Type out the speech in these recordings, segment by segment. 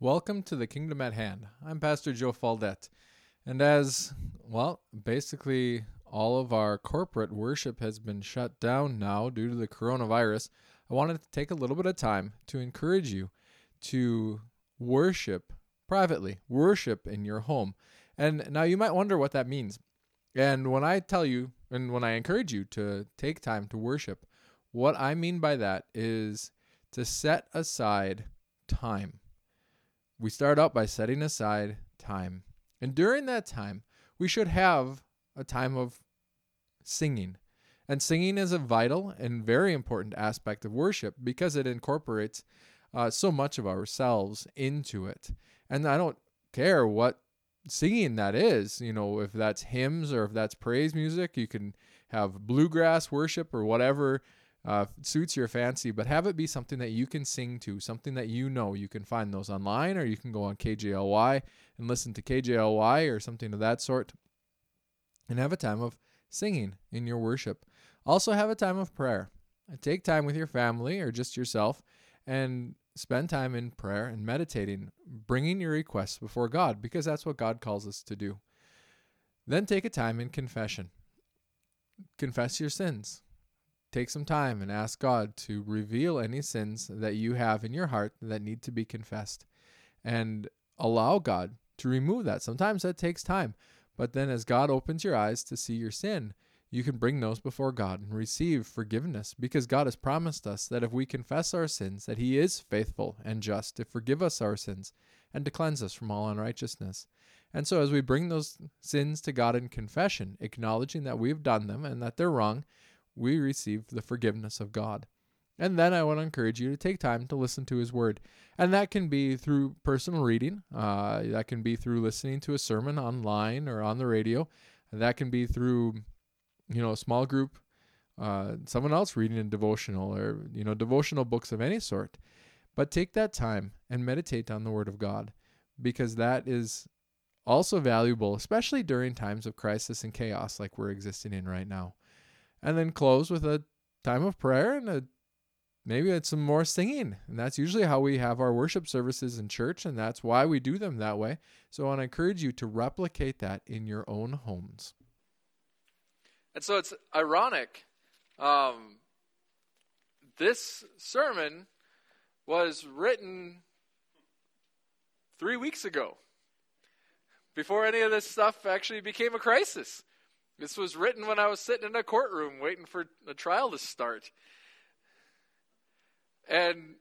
Welcome to the Kingdom at Hand. I'm Pastor Joe Faldet. And as, well, basically all of our corporate worship has been shut down now due to the coronavirus, I wanted to take a little bit of time to encourage you to worship privately, worship in your home. And now you might wonder what that means. And when I tell you, and when I encourage you to take time to worship, what I mean by that is to set aside time. We start out by setting aside time. And during that time, we should have a time of singing. And singing is a vital and very important aspect of worship because it incorporates uh, so much of ourselves into it. And I don't care what singing that is, you know, if that's hymns or if that's praise music, you can have bluegrass worship or whatever uh, suits your fancy, but have it be something that you can sing to, something that you know. You can find those online, or you can go on KJLY and listen to KJLY or something of that sort, and have a time of singing in your worship. Also, have a time of prayer. Take time with your family or just yourself and spend time in prayer and meditating, bringing your requests before God, because that's what God calls us to do. Then take a time in confession. Confess your sins take some time and ask God to reveal any sins that you have in your heart that need to be confessed and allow God to remove that. Sometimes that takes time, but then as God opens your eyes to see your sin, you can bring those before God and receive forgiveness because God has promised us that if we confess our sins that he is faithful and just to forgive us our sins and to cleanse us from all unrighteousness. And so as we bring those sins to God in confession, acknowledging that we've done them and that they're wrong, we receive the forgiveness of God. And then I want to encourage you to take time to listen to His Word. And that can be through personal reading, uh, that can be through listening to a sermon online or on the radio, that can be through, you know, a small group, uh, someone else reading a devotional or, you know, devotional books of any sort. But take that time and meditate on the Word of God because that is also valuable, especially during times of crisis and chaos like we're existing in right now and then close with a time of prayer and a maybe it's some more singing. And that's usually how we have our worship services in church, and that's why we do them that way. So I want to encourage you to replicate that in your own homes. And so it's ironic. Um, this sermon was written three weeks ago, before any of this stuff actually became a crisis. This was written when I was sitting in a courtroom waiting for a trial to start. And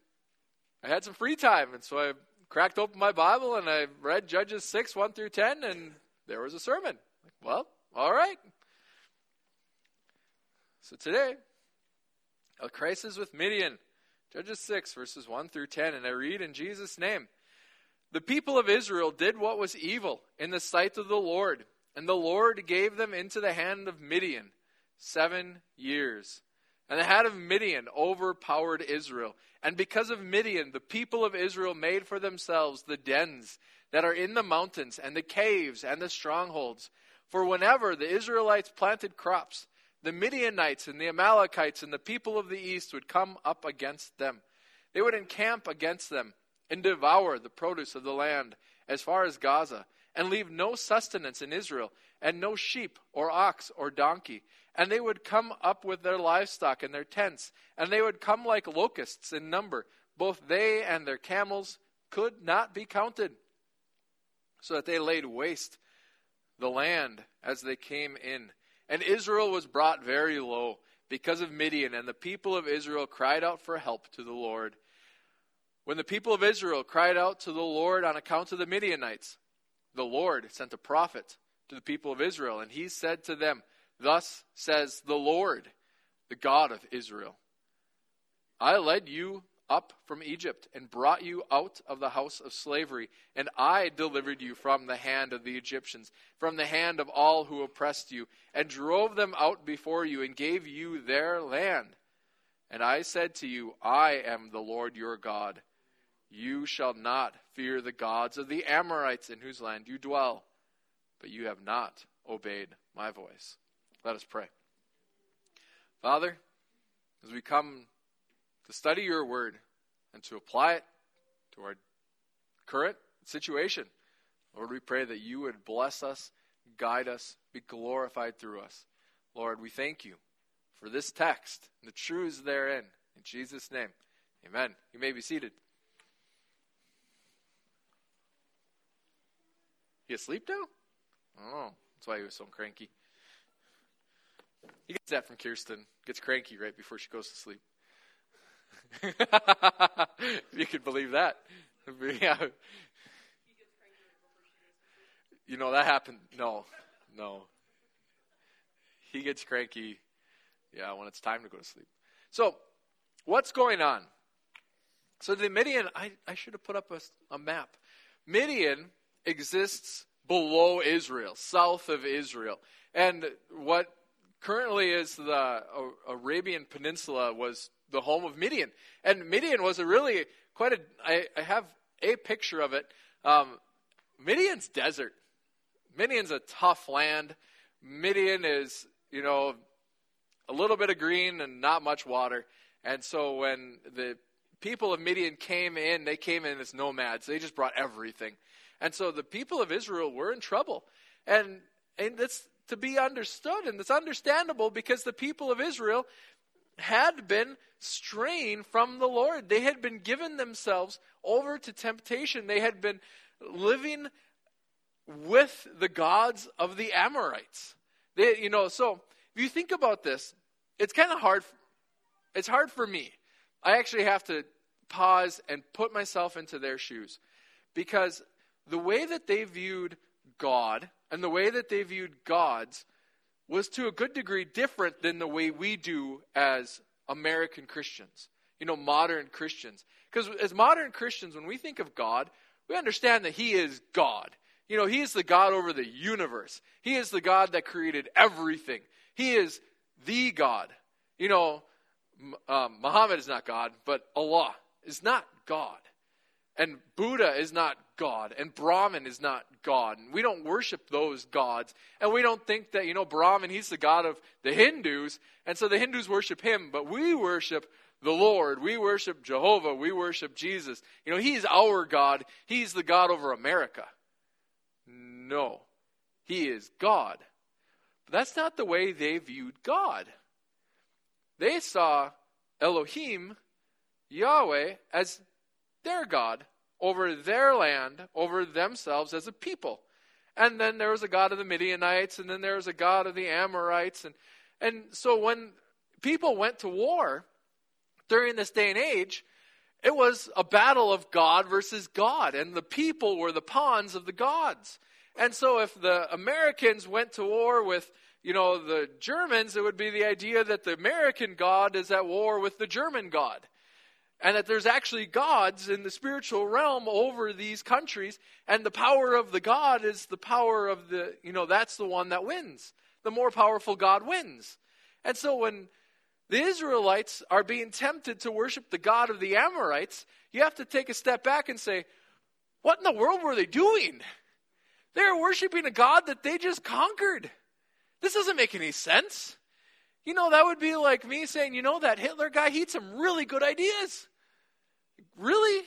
I had some free time, and so I cracked open my Bible and I read Judges 6, 1 through 10, and there was a sermon. Well, all right. So today, a crisis with Midian. Judges 6, verses 1 through 10, and I read in Jesus' name. The people of Israel did what was evil in the sight of the Lord and the Lord gave them into the hand of Midian seven years. And the hand of Midian overpowered Israel. And because of Midian, the people of Israel made for themselves the dens that are in the mountains, and the caves, and the strongholds. For whenever the Israelites planted crops, the Midianites and the Amalekites and the people of the east would come up against them. They would encamp against them and devour the produce of the land as far as Gaza and leave no sustenance in Israel, and no sheep or ox or donkey. And they would come up with their livestock and their tents, and they would come like locusts in number. Both they and their camels could not be counted, so that they laid waste the land as they came in. And Israel was brought very low because of Midian, and the people of Israel cried out for help to the Lord. When the people of Israel cried out to the Lord on account of the Midianites, the Lord sent a prophet to the people of Israel, and he said to them, Thus says the Lord, the God of Israel I led you up from Egypt and brought you out of the house of slavery, and I delivered you from the hand of the Egyptians, from the hand of all who oppressed you, and drove them out before you, and gave you their land. And I said to you, I am the Lord your God. You shall not fear the gods of the Amorites in whose land you dwell, but you have not obeyed my voice. Let us pray. Father, as we come to study your word and to apply it to our current situation. Lord, we pray that you would bless us, guide us, be glorified through us. Lord, we thank you for this text and the truths therein. In Jesus' name, amen. You may be seated. You asleep now? Oh, that's why he was so cranky. He gets that from Kirsten. Gets cranky right before she goes to sleep. you could believe that. yeah. You know that happened. No, no. He gets cranky. Yeah, when it's time to go to sleep. So, what's going on? So the Midian, I, I should have put up a, a map. Midian exists below Israel, south of Israel. And what currently is the Arabian Peninsula was the home of Midian. And Midian was a really quite a. I, I have a picture of it. Um, Midian's desert. Midian's a tough land. Midian is, you know, a little bit of green and not much water. And so when the people of Midian came in, they came in as nomads. They just brought everything. And so the people of Israel were in trouble. And and it's to be understood and it's understandable because the people of Israel had been straying from the Lord. They had been given themselves over to temptation. They had been living with the gods of the Amorites. They, you know, so if you think about this, it's kind of hard. It's hard for me. I actually have to pause and put myself into their shoes because the way that they viewed God and the way that they viewed gods was to a good degree different than the way we do as American Christians, you know, modern Christians. Because as modern Christians, when we think of God, we understand that He is God. You know, He is the God over the universe, He is the God that created everything. He is the God. You know, um, Muhammad is not God, but Allah is not God. And Buddha is not God. And Brahman is not God. And we don't worship those gods. And we don't think that, you know, Brahman, he's the God of the Hindus. And so the Hindus worship him. But we worship the Lord. We worship Jehovah. We worship Jesus. You know, he's our God. He's the God over America. No. He is God. But that's not the way they viewed God. They saw Elohim, Yahweh, as their God over their land, over themselves as a people. And then there was a God of the Midianites, and then there was a God of the Amorites. And, and so when people went to war during this day and age, it was a battle of God versus God, and the people were the pawns of the gods. And so if the Americans went to war with, you know, the Germans, it would be the idea that the American God is at war with the German God and that there's actually gods in the spiritual realm over these countries and the power of the god is the power of the you know that's the one that wins. The more powerful god wins. And so when the israelites are being tempted to worship the god of the amorites you have to take a step back and say what in the world were they doing? They were worshiping a god that they just conquered. This doesn't make any sense you know, that would be like me saying, you know, that Hitler guy, he had some really good ideas. Really?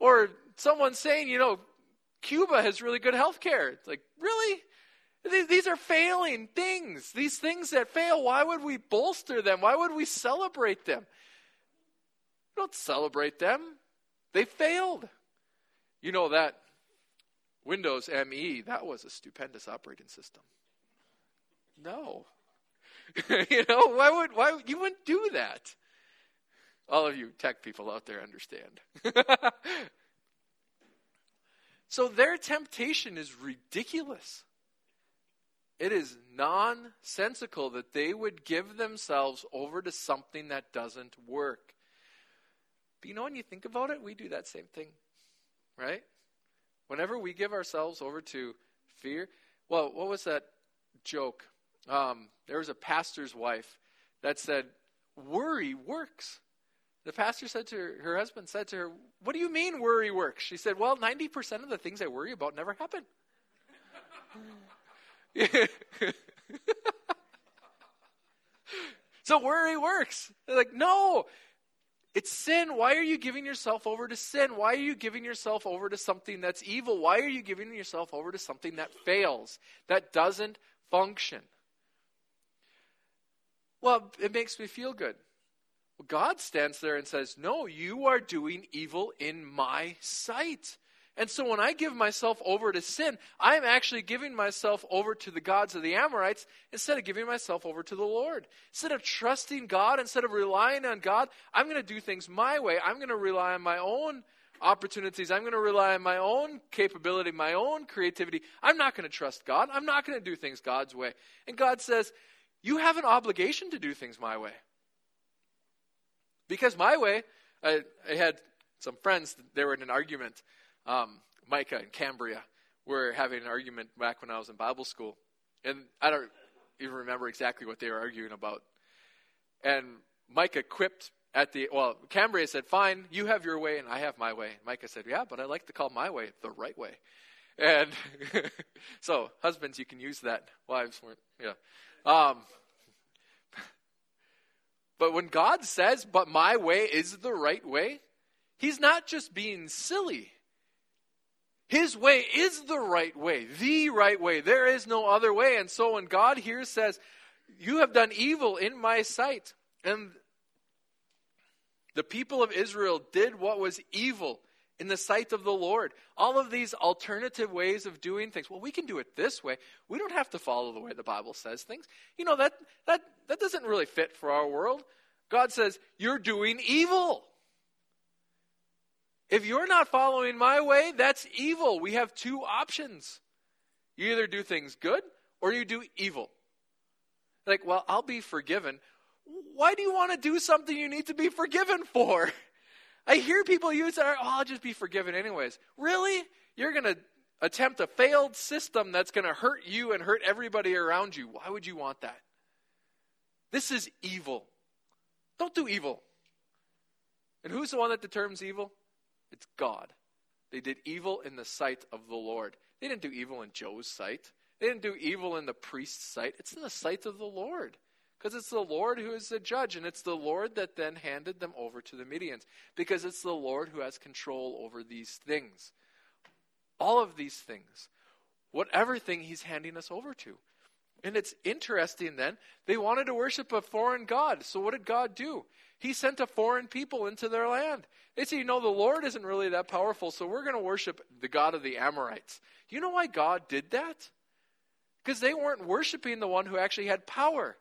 Or someone saying, you know, Cuba has really good health care. It's like, really? These are failing things. These things that fail, why would we bolster them? Why would we celebrate them? Don't celebrate them. They failed. You know that Windows ME, that was a stupendous operating system. No. you know, why would why you wouldn't do that? All of you tech people out there understand. so their temptation is ridiculous. It is nonsensical that they would give themselves over to something that doesn't work. But you know, when you think about it, we do that same thing, right? Whenever we give ourselves over to fear, well, what was that joke? Um, there was a pastor's wife that said, Worry works. The pastor said to her, her husband said to her, What do you mean worry works? She said, Well, 90% of the things I worry about never happen. so worry works. They're like, no, It's sin. Why are you giving yourself over to sin? Why are you giving yourself over to something that's evil? Why are you giving yourself over to something that fails, that doesn't function? Well, it makes me feel good. Well, God stands there and says, No, you are doing evil in my sight. And so when I give myself over to sin, I'm actually giving myself over to the gods of the Amorites instead of giving myself over to the Lord. Instead of trusting God, instead of relying on God, I'm going to do things my way. I'm going to rely on my own opportunities. I'm going to rely on my own capability, my own creativity. I'm not going to trust God. I'm not going to do things God's way. And God says, You have an obligation to do things my way. Because my way, I, I had some friends, they were in an argument um, Micah and Cambria were having an argument back when I was in Bible school. And I don't even remember exactly what they were arguing about. And Micah quipped at the, well, Cambria said, Fine, you have your way and I have my way. Micah said, Yeah, but I like to call my way the right way. And so, husbands, you can use that. Wives weren't, yeah. Um, but when God says, But my way is the right way, He's not just being silly. His way is the right way, the right way. There is no other way. And so when God here says, You have done evil in my sight, and the people of Israel did what was evil in the sight of the Lord. All of these alternative ways of doing things. Well, we can do it this way. We don't have to follow the way the Bible says things. You know, that, that, that doesn't really fit for our world. God says, You're doing evil. If you're not following my way, that's evil. We have two options. You either do things good or you do evil. Like, well, I'll be forgiven. Why do you want to do something you need to be forgiven for? I hear people use that, oh, I'll just be forgiven anyways. Really? You're going to attempt a failed system that's going to hurt you and hurt everybody around you. Why would you want that? This is evil. Don't do evil. And who's the one that determines evil? It's God. They did evil in the sight of the Lord. They didn't do evil in Joe's sight. They didn't do evil in the priest's sight. It's in the sight of the Lord. Because it's the Lord who is the judge, and it's the Lord that then handed them over to the Midians. Because it's the Lord who has control over these things. All of these things. Whatever thing he's handing us over to. And it's interesting then, they wanted to worship a foreign God. So what did God do? He sent a foreign people into their land. They say, you know, the Lord isn't really that powerful, so we're going to worship the God of the Amorites. You know why God did that? Because they weren't worshiping the one who actually had power.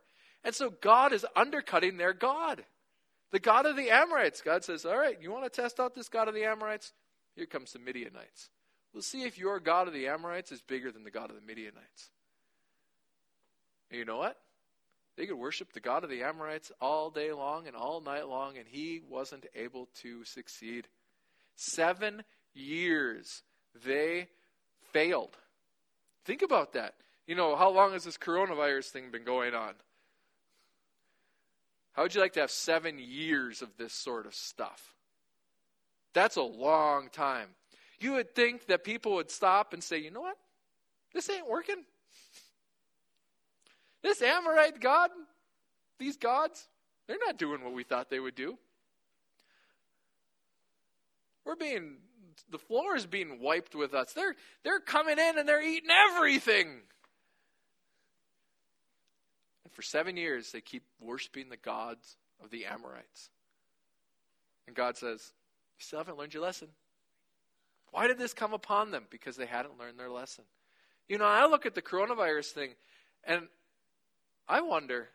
And so God is undercutting their God, the God of the Amorites. God says, all right, you want to test out this God of the Amorites? Here comes the Midianites. We'll see if your God of the Amorites is bigger than the God of the Midianites. And you know what? They could worship the God of the Amorites all day long and all night long, and he wasn't able to succeed. Seven years they failed. Think about that. You know, how long has this coronavirus thing been going on? How would you like to have seven years of this sort of stuff? That's a long time. You would think that people would stop and say, you know what? This ain't working. This Amorite God, these gods, they're not doing what we thought they would do. We're being, the floor is being wiped with us. They're, they're coming in and they're eating everything. For seven years, they keep worshiping the gods of the Amorites. And God says, You still haven't learned your lesson. Why did this come upon them? Because they hadn't learned their lesson. You know, I look at the coronavirus thing, and I wonder,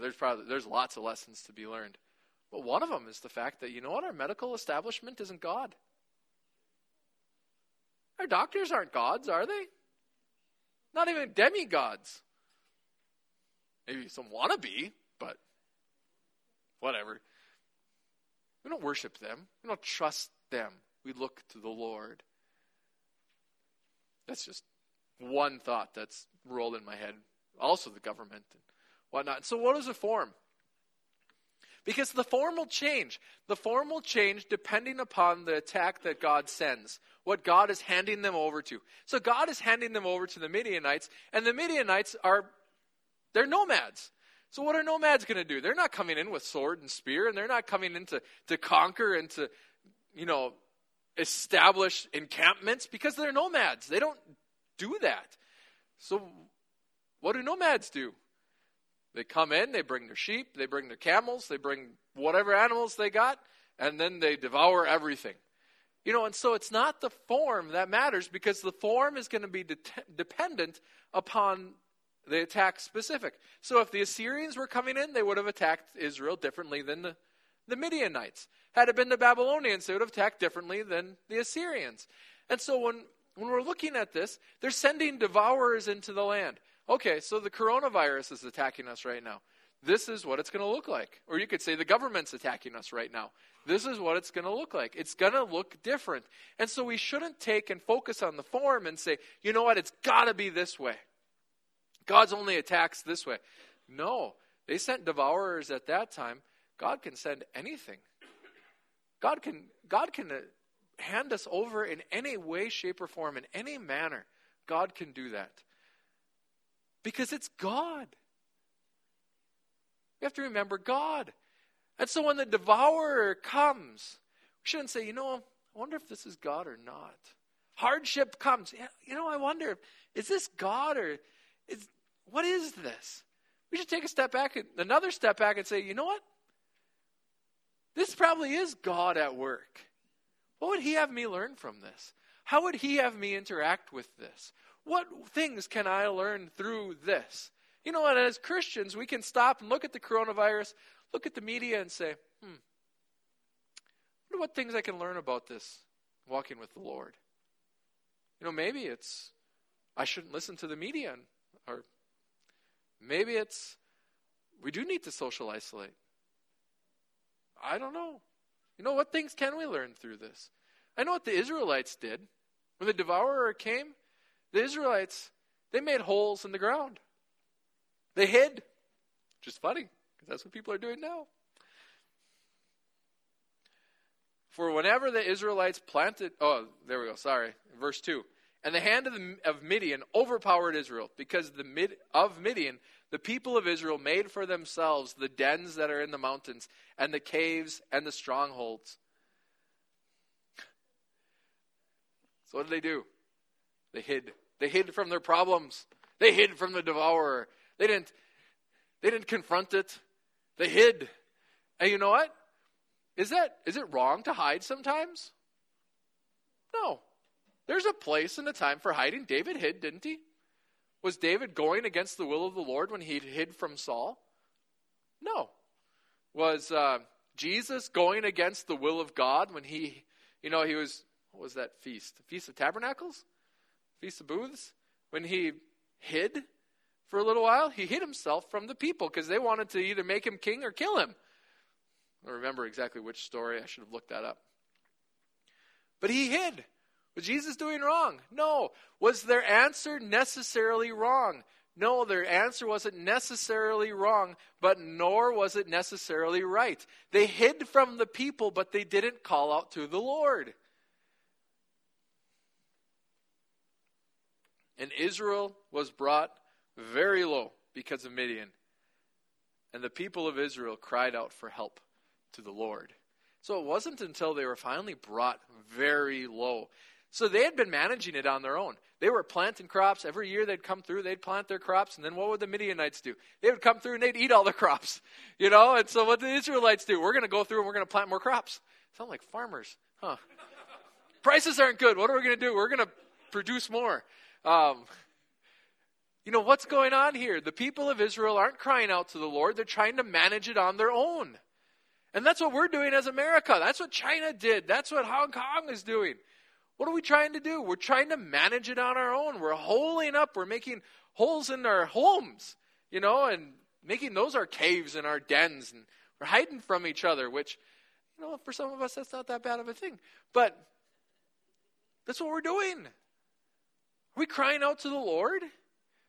there's probably there's lots of lessons to be learned. But one of them is the fact that you know what our medical establishment isn't God. Our doctors aren't gods, are they? Not even demigods. Maybe some wannabe, but whatever. We don't worship them. We don't trust them. We look to the Lord. That's just one thought that's rolled in my head also the government and whatnot. So, what is the form? Because the form will change. The form will change depending upon the attack that God sends, what God is handing them over to. So, God is handing them over to the Midianites, and the Midianites are, they're nomads. So what are nomads going to do? They're not coming in with sword and spear, and they're not coming in to, to conquer and to, you know, establish encampments because they're nomads. They don't do that. So what do nomads do? They come in, they bring their sheep, they bring their camels, they bring whatever animals they got, and then they devour everything. You know, and so it's not the form that matters because the form is going to be de- dependent upon the attack specific. So if the Assyrians were coming in, they would have attacked Israel differently than the, the Midianites. Had it been the Babylonians, they would have attacked differently than the Assyrians. And so when, when we're looking at this, they're sending devourers into the land. Okay, so the coronavirus is attacking us right now. This is what it's going to look like. Or you could say the government's attacking us right now. This is what it's going to look like. It's going to look different. And so we shouldn't take and focus on the form and say, you know what, it's got to be this way. God's only attacks this way. No, they sent devourers at that time. God can send anything. God can God can uh, hand us over in any way, shape, or form, in any manner. God can do that. Because it's God. We have to remember God. And so when the devourer comes, we shouldn't say, you know, I wonder if this is God or not. Hardship comes. You know, I wonder, is this God or is what is this? We should take a step back, another step back, and say, you know what? This probably is God at work. What would He have me learn from this? How would He have me interact with this? What things can I learn through this? You know, what? as Christians, we can stop and look at the coronavirus, look at the media, and say, hmm, wonder what things I can learn about this walking with the Lord. You know, maybe it's I shouldn't listen to the media, or Maybe it's we do need to social isolate. I don't know. You know, what things can we learn through this? I know what the Israelites did. When the devourer came, the Israelites, they made holes in the ground. They hid, which is funny, because that's what people are doing now. For whenever the Israelites planted, oh, there we go, sorry, verse 2. And the hand of, the, of Midian overpowered Israel, because the mid, of Midian the people of Israel made for themselves the dens that are in the mountains, and the caves and the strongholds. So what did they do? They hid. They hid from their problems. They hid from the devourer. They didn't they didn't confront it. They hid. And you know what? Is that is it wrong to hide sometimes? No. There's a place and a time for hiding. David hid, didn't he? Was David going against the will of the Lord when he hid from Saul? No. Was uh, Jesus going against the will of God when he, you know, he was, what was that feast? Feast of Tabernacles? Feast of Booths? When he hid for a little while? He hid himself from the people because they wanted to either make him king or kill him. I remember exactly which story. I should have looked that up. But he hid. Was Jesus doing wrong? No. Was their answer necessarily wrong? No, their answer wasn't necessarily wrong, but nor was it necessarily right. They hid from the people, but they didn't call out to the Lord. And Israel was brought very low because of Midian. And the people of Israel cried out for help to the Lord. So it wasn't until they were finally brought very low. So they had been managing it on their own. They were planting crops. Every year they'd come through, they'd plant their crops, and then what would the Midianites do? They would come through and they'd eat all the crops. You know, and so what the Israelites do? We're going to go through and we're going to plant more crops. Sound like farmers, huh? Prices aren't good. What are we going to do? We're going to produce more. Um, you know, what's going on here? The people of Israel aren't crying out to the Lord, they're trying to manage it on their own. And that's what we're doing as America. That's what China did. That's what Hong Kong is doing. What are we trying to do? We're trying to manage it on our own. We're holing up. We're making holes in our homes, you know, and making those our caves and our dens. And we're hiding from each other, which, you know, for some of us, that's not that bad of a thing. But that's what we're doing. Are we crying out to the Lord?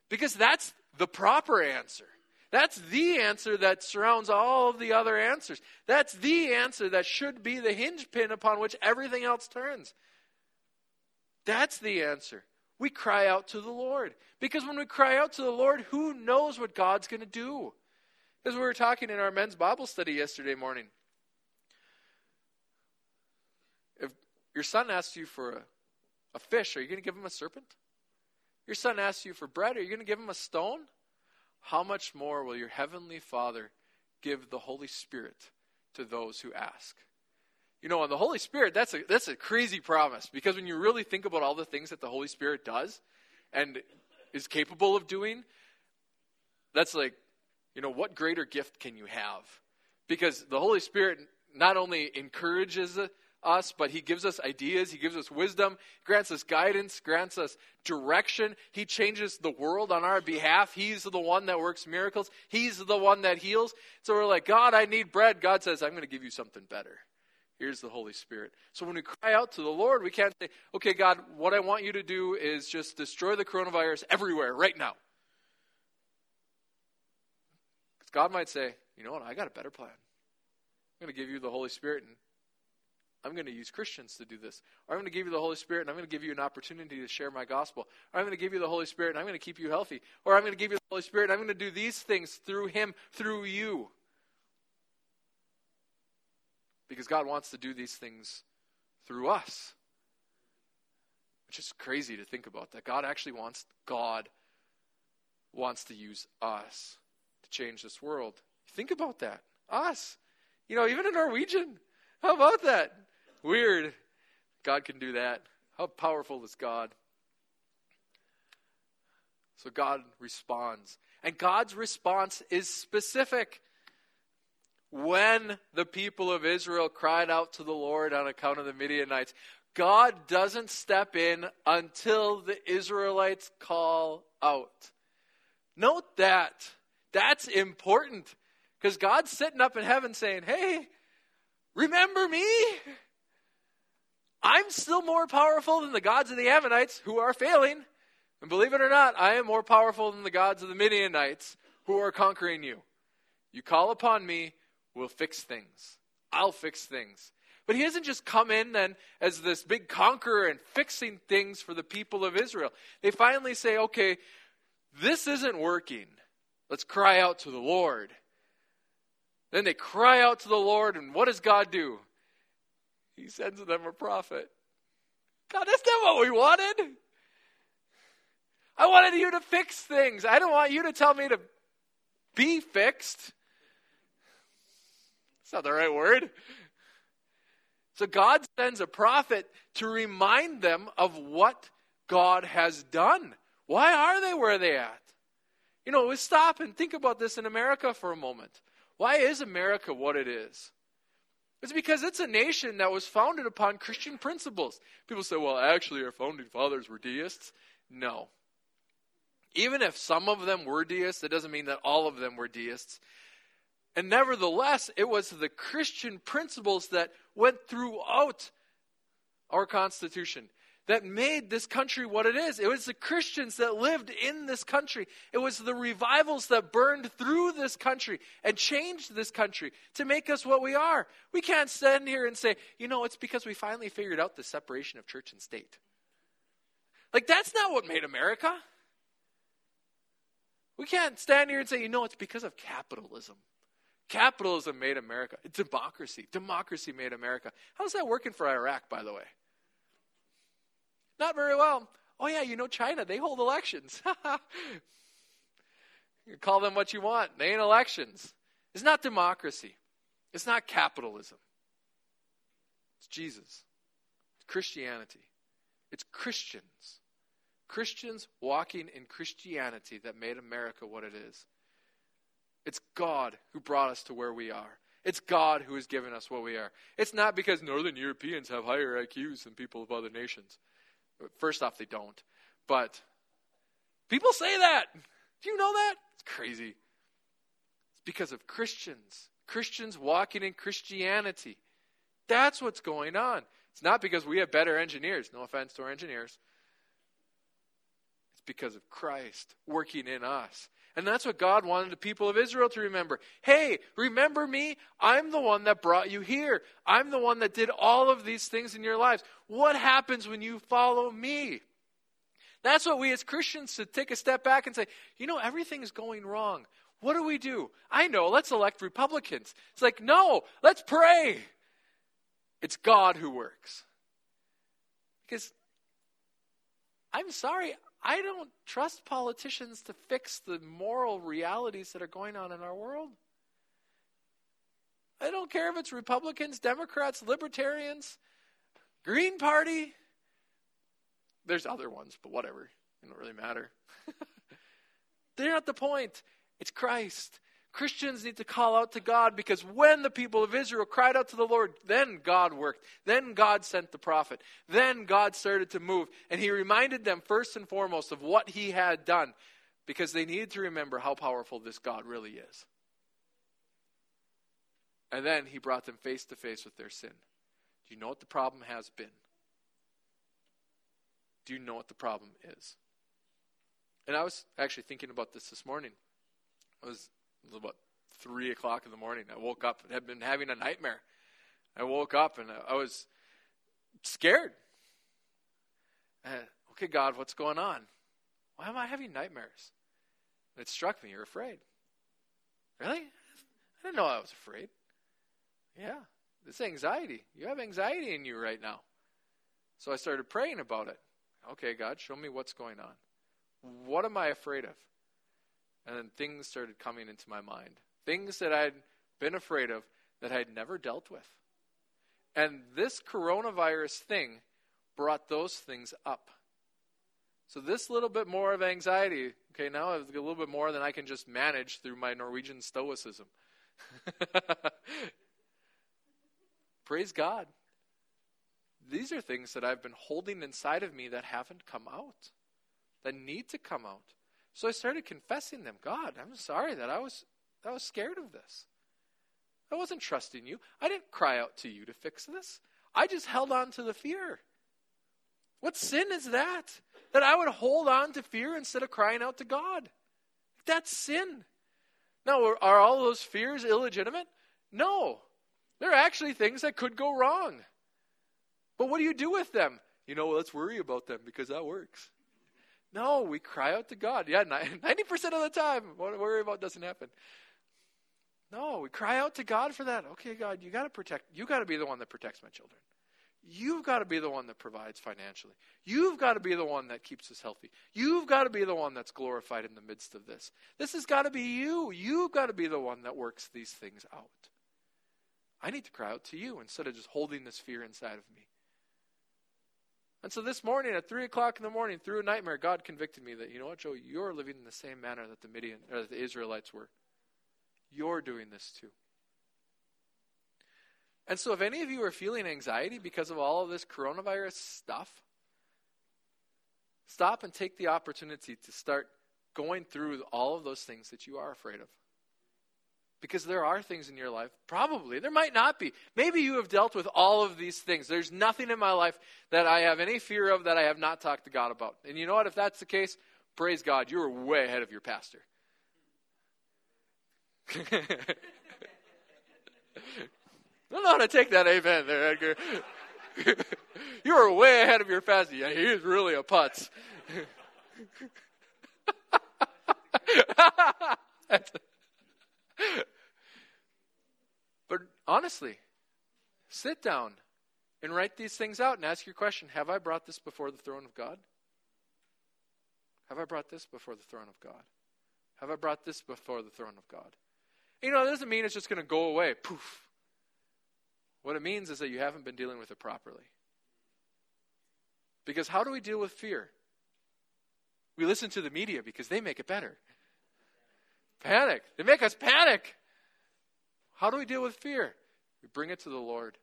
Because that's the proper answer. That's the answer that surrounds all of the other answers. That's the answer that should be the hinge pin upon which everything else turns. That's the answer. We cry out to the Lord. Because when we cry out to the Lord, who knows what God's going to do? As we were talking in our men's Bible study yesterday morning, if your son asks you for a, a fish, are you going to give him a serpent? Your son asks you for bread, are you going to give him a stone? How much more will your heavenly Father give the Holy Spirit to those who ask? You know, on the Holy Spirit, that's a, that's a crazy promise because when you really think about all the things that the Holy Spirit does and is capable of doing, that's like, you know, what greater gift can you have? Because the Holy Spirit not only encourages us, but He gives us ideas, He gives us wisdom, grants us guidance, grants us direction. He changes the world on our behalf. He's the one that works miracles, He's the one that heals. So we're like, God, I need bread. God says, I'm going to give you something better. Here's the Holy Spirit. So when we cry out to the Lord, we can't say, okay, God, what I want you to do is just destroy the coronavirus everywhere right now. Because God might say, you know what, I got a better plan. I'm going to give you the Holy Spirit and I'm going to use Christians to do this. Or I'm going to give you the Holy Spirit and I'm going to give you an opportunity to share my gospel. Or I'm going to give you the Holy Spirit and I'm going to keep you healthy. Or I'm going to give you the Holy Spirit and I'm going to do these things through Him, through you. Because God wants to do these things through us. Which is crazy to think about that God actually wants God wants to use us to change this world. Think about that. Us. You know, even a Norwegian. How about that? Weird. God can do that. How powerful is God? So God responds. And God's response is specific. When the people of Israel cried out to the Lord on account of the Midianites, God doesn't step in until the Israelites call out. Note that. That's important. Because God's sitting up in heaven saying, Hey, remember me? I'm still more powerful than the gods of the Ammonites who are failing. And believe it or not, I am more powerful than the gods of the Midianites who are conquering you. You call upon me, we'll fix things. I'll fix things. But he doesn't just come in then as this big conqueror and fixing things for the people of Israel. They finally say, okay, this isn't working. Let's cry out to the Lord. Then they cry out to the Lord, and what does God do? He sends them a prophet. God, that's not what we wanted. I wanted you to fix things. I don't want you to tell me to be fixed. That's not the right word. So God sends a prophet to remind them of what God has done. Why are they where they at? You know, we stop and think about this in America for a moment. Why is America what it is? It's because it's a nation that was founded upon Christian principles. People say, well, actually, our founding fathers were deists. No. Even if some of them were deists, it doesn't mean that all of them were deists. And nevertheless, it was the Christian principles that went throughout our Constitution that made this country what it is. It was the Christians that lived in this country. It was the revivals that burned through this country and changed this country to make us what we are. We can't stand here and say, you know, it's because we finally figured out the separation of church and state. Like, that's not what made America. We can't stand here and say, you know, it's because of capitalism. Capitalism made America. Democracy. Democracy made America. How's that working for Iraq, by the way? Not very well. Oh, yeah, you know China, they hold elections. you call them what you want. They ain't elections. It's not democracy, it's not capitalism. It's Jesus, it's Christianity, it's Christians. Christians walking in Christianity that made America what it is. It's God who brought us to where we are. It's God who has given us what we are. It's not because Northern Europeans have higher IQs than people of other nations. First off, they don't. But people say that. Do you know that? It's crazy. It's because of Christians. Christians walking in Christianity. That's what's going on. It's not because we have better engineers. No offense to our engineers. It's because of Christ working in us. And that's what God wanted the people of Israel to remember. Hey, remember me? I'm the one that brought you here. I'm the one that did all of these things in your lives. What happens when you follow me? That's what we as Christians should take a step back and say, you know, everything's going wrong. What do we do? I know, let's elect Republicans. It's like, no, let's pray. It's God who works. Because I'm sorry, I don't trust politicians to fix the moral realities that are going on in our world. I don't care if it's Republicans, Democrats, Libertarians, Green Party. There's other ones, but whatever. It don't really matter. They're not the point. It's Christ. Christians need to call out to God because when the people of Israel cried out to the Lord, then God worked. Then God sent the prophet. Then God started to move. And he reminded them first and foremost of what he had done because they needed to remember how powerful this God really is. And then he brought them face to face with their sin. Do you know what the problem has been? Do you know what the problem is? And I was actually thinking about this this morning. I was, it was about three o'clock in the morning. I woke up and had been having a nightmare. I woke up and I was scared. okay, God, what's going on? Why am I having nightmares? And it struck me, you're afraid. Really? I didn't know I was afraid. Yeah, this anxiety. You have anxiety in you right now. So I started praying about it. Okay, God, show me what's going on. What am I afraid of? And then things started coming into my mind. Things that I'd been afraid of that I'd never dealt with. And this coronavirus thing brought those things up. So this little bit more of anxiety, okay, now a little bit more than I can just manage through my Norwegian stoicism. Praise God. These are things that I've been holding inside of me that haven't come out, that need to come out. So I started confessing them. God, I'm sorry that I was I was scared of this. I wasn't trusting you. I didn't cry out to you to fix this. I just held on to the fear. What sin is that? That I would hold on to fear instead of crying out to God. That's sin. Now, are all those fears illegitimate? No. There are actually things that could go wrong. But what do you do with them? You know, let's worry about them because that works. No, we cry out to God. Yeah, 90% of the time, what worry about doesn't happen. No, we cry out to God for that. Okay, God, you got to protect. You got to be the one that protects my children. You've got to be the one that provides financially. You've got to be the one that keeps us healthy. You've got to be the one that's glorified in the midst of this. This has got to be you. You've got to be the one that works these things out. I need to cry out to you instead of just holding this fear inside of me. And so this morning at three o'clock in the morning, through a nightmare, God convicted me that you know what, Joe, you're living in the same manner that the Midian or the Israelites were. You're doing this too. And so if any of you are feeling anxiety because of all of this coronavirus stuff, stop and take the opportunity to start going through all of those things that you are afraid of. Because there are things in your life, probably, there might not be. Maybe you have dealt with all of these things. There's nothing in my life that I have any fear of that I have not talked to God about. And you know what? If that's the case, praise God, you are way ahead of your pastor. I don't know how to take that amen there, Edgar. you are way ahead of your pastor. Yeah, he is really a putz. but honestly, sit down and write these things out and ask your question Have I brought this before the throne of God? Have I brought this before the throne of God? Have I brought this before the throne of God? You know, it doesn't mean it's just going to go away. Poof. What it means is that you haven't been dealing with it properly. Because how do we deal with fear? We listen to the media because they make it better. Panic. They make us panic. How do we deal with fear? We bring it to the Lord,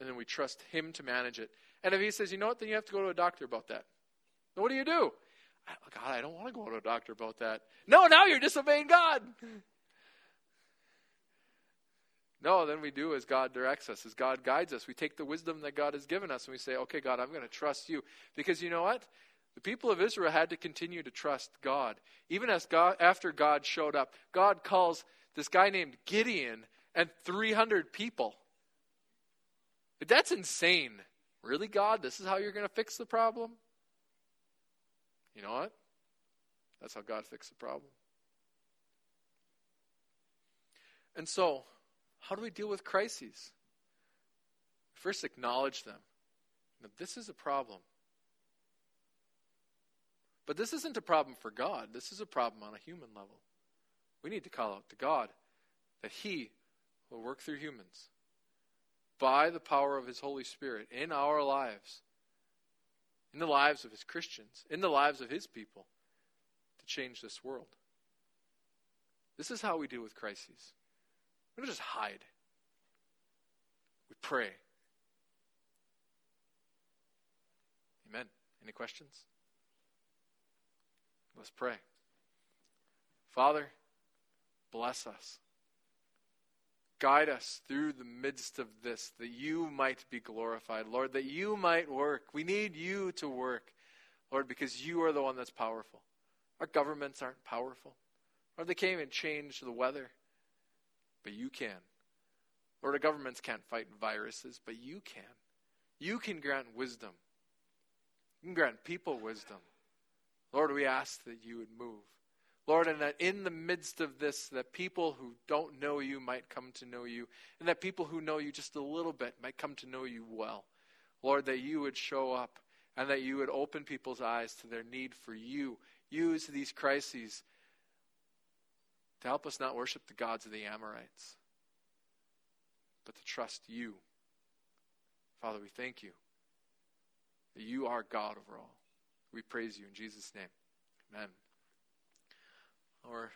and then we trust Him to manage it. And if He says, you know what, then you have to go to a doctor about that. Then what do you do? God, I don't want to go to a doctor about that. No, now you're disobeying God. No, then we do as God directs us, as God guides us. We take the wisdom that God has given us and we say, okay, God, I'm going to trust you. Because you know what? The people of Israel had to continue to trust God. Even as God, after God showed up, God calls this guy named Gideon and 300 people. That's insane. Really, God? This is how you're going to fix the problem? You know what? That's how God fixed the problem. And so, how do we deal with crises? First, acknowledge them. Now, this is a problem. But this isn't a problem for God. This is a problem on a human level. We need to call out to God that He will work through humans by the power of His Holy Spirit in our lives, in the lives of His Christians, in the lives of His people, to change this world. This is how we deal with crises. We don't just hide, we pray. Amen. Any questions? Let's pray. Father, bless us. Guide us through the midst of this, that you might be glorified. Lord, that you might work. We need you to work, Lord, because you are the one that's powerful. Our governments aren't powerful. Lord, they can't even change the weather, but you can. Lord, our governments can't fight viruses, but you can. You can grant wisdom. You can grant people wisdom. Lord, we ask that you would move. Lord, and that in the midst of this, that people who don't know you might come to know you, and that people who know you just a little bit might come to know you well. Lord, that you would show up and that you would open people's eyes to their need for you. Use these crises to help us not worship the gods of the Amorites, but to trust you. Father, we thank you that you are God over all. We praise you in Jesus' name. Amen. Or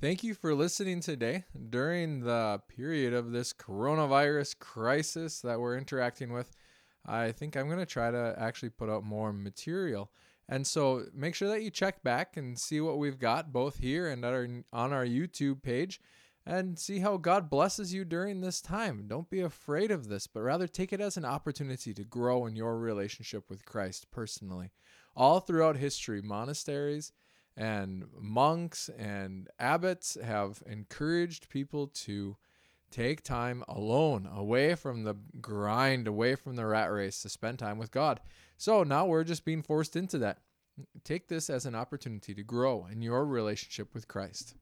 Thank you for listening today during the period of this coronavirus crisis that we're interacting with. I think I'm going to try to actually put out more material. And so make sure that you check back and see what we've got both here and our, on our YouTube page and see how God blesses you during this time. Don't be afraid of this, but rather take it as an opportunity to grow in your relationship with Christ personally. All throughout history, monasteries and monks and abbots have encouraged people to take time alone, away from the grind, away from the rat race, to spend time with God. So now we're just being forced into that. Take this as an opportunity to grow in your relationship with Christ.